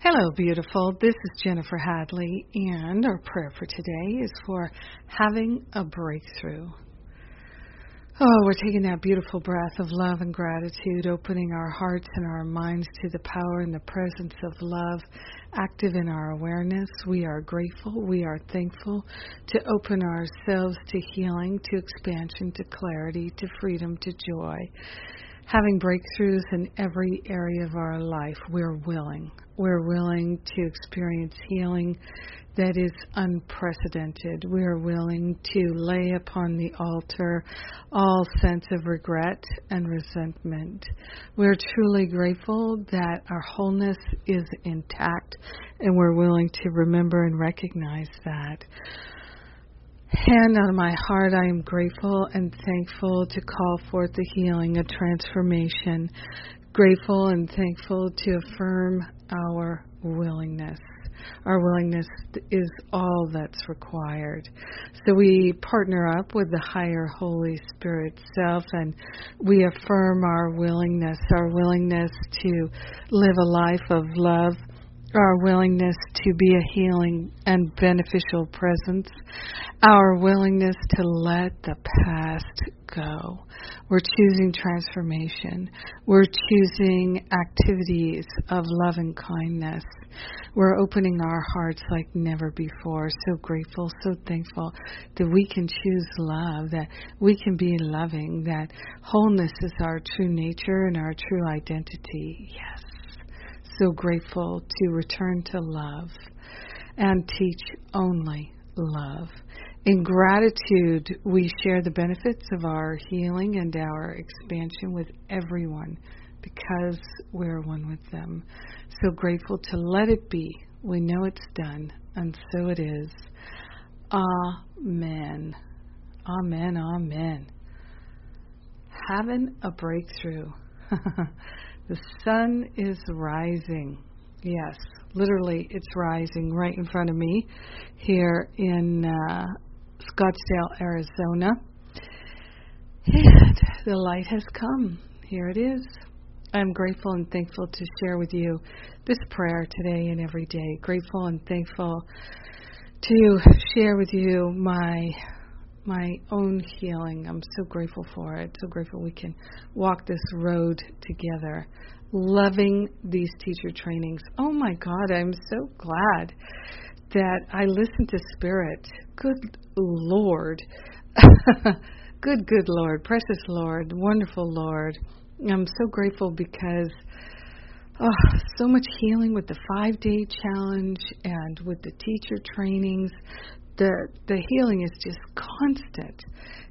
Hello, beautiful. This is Jennifer Hadley, and our prayer for today is for having a breakthrough. Oh, we're taking that beautiful breath of love and gratitude, opening our hearts and our minds to the power and the presence of love active in our awareness. We are grateful. We are thankful to open ourselves to healing, to expansion, to clarity, to freedom, to joy having breakthroughs in every area of our life. We're willing. We're willing to experience healing that is unprecedented. We are willing to lay upon the altar all sense of regret and resentment. We're truly grateful that our wholeness is intact and we're willing to remember and recognize that. Hand on my heart, I am grateful and thankful to call forth the healing, a transformation. Grateful and thankful to affirm our willingness. Our willingness is all that's required. So we partner up with the higher Holy Spirit self and we affirm our willingness, our willingness to live a life of love our willingness to be a healing and beneficial presence, our willingness to let the past go. We're choosing transformation. We're choosing activities of love and kindness. We're opening our hearts like never before. So grateful, so thankful that we can choose love, that we can be loving, that wholeness is our true nature and our true identity. Yes so grateful to return to love and teach only love. In gratitude, we share the benefits of our healing and our expansion with everyone because we're one with them. So grateful to let it be. We know it's done, and so it is. Amen. Amen. Amen. Having a breakthrough. The sun is rising. Yes, literally, it's rising right in front of me here in uh, Scottsdale, Arizona. And the light has come. Here it is. I'm grateful and thankful to share with you this prayer today and every day. Grateful and thankful to share with you my my own healing. I'm so grateful for it. So grateful we can walk this road together. Loving these teacher trainings. Oh my God, I'm so glad that I listened to Spirit. Good Lord. good, good Lord. Precious Lord. Wonderful Lord. I'm so grateful because oh, so much healing with the five day challenge and with the teacher trainings the the healing is just constant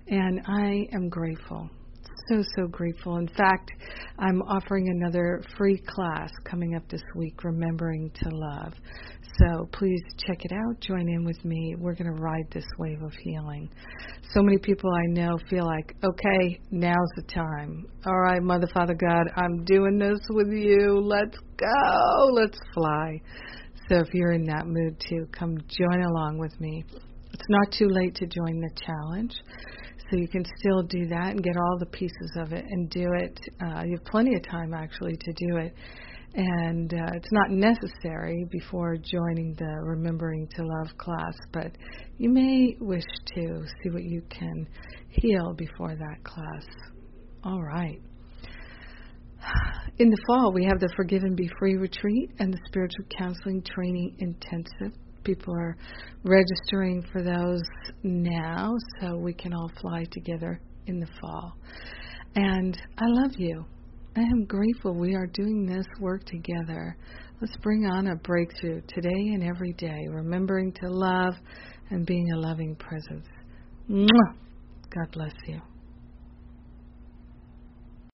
and I am grateful. So so grateful. In fact, I'm offering another free class coming up this week remembering to love. So please check it out. Join in with me. We're going to ride this wave of healing. So many people I know feel like, okay, now's the time. All right, Mother, Father, God, I'm doing this with you. Let's go. Let's fly. So if you're in that mood too, come join along with me. It's not too late to join the challenge. So you can still do that and get all the pieces of it and do it. Uh, you have plenty of time actually to do it. And uh, it's not necessary before joining the Remembering to Love class, but you may wish to see what you can heal before that class. All right. In the fall, we have the Forgive and Be Free retreat and the Spiritual Counseling Training Intensive. People are registering for those now, so we can all fly together in the fall. And I love you. I am grateful we are doing this work together. Let's bring on a breakthrough today and every day, remembering to love and being a loving presence. God bless you.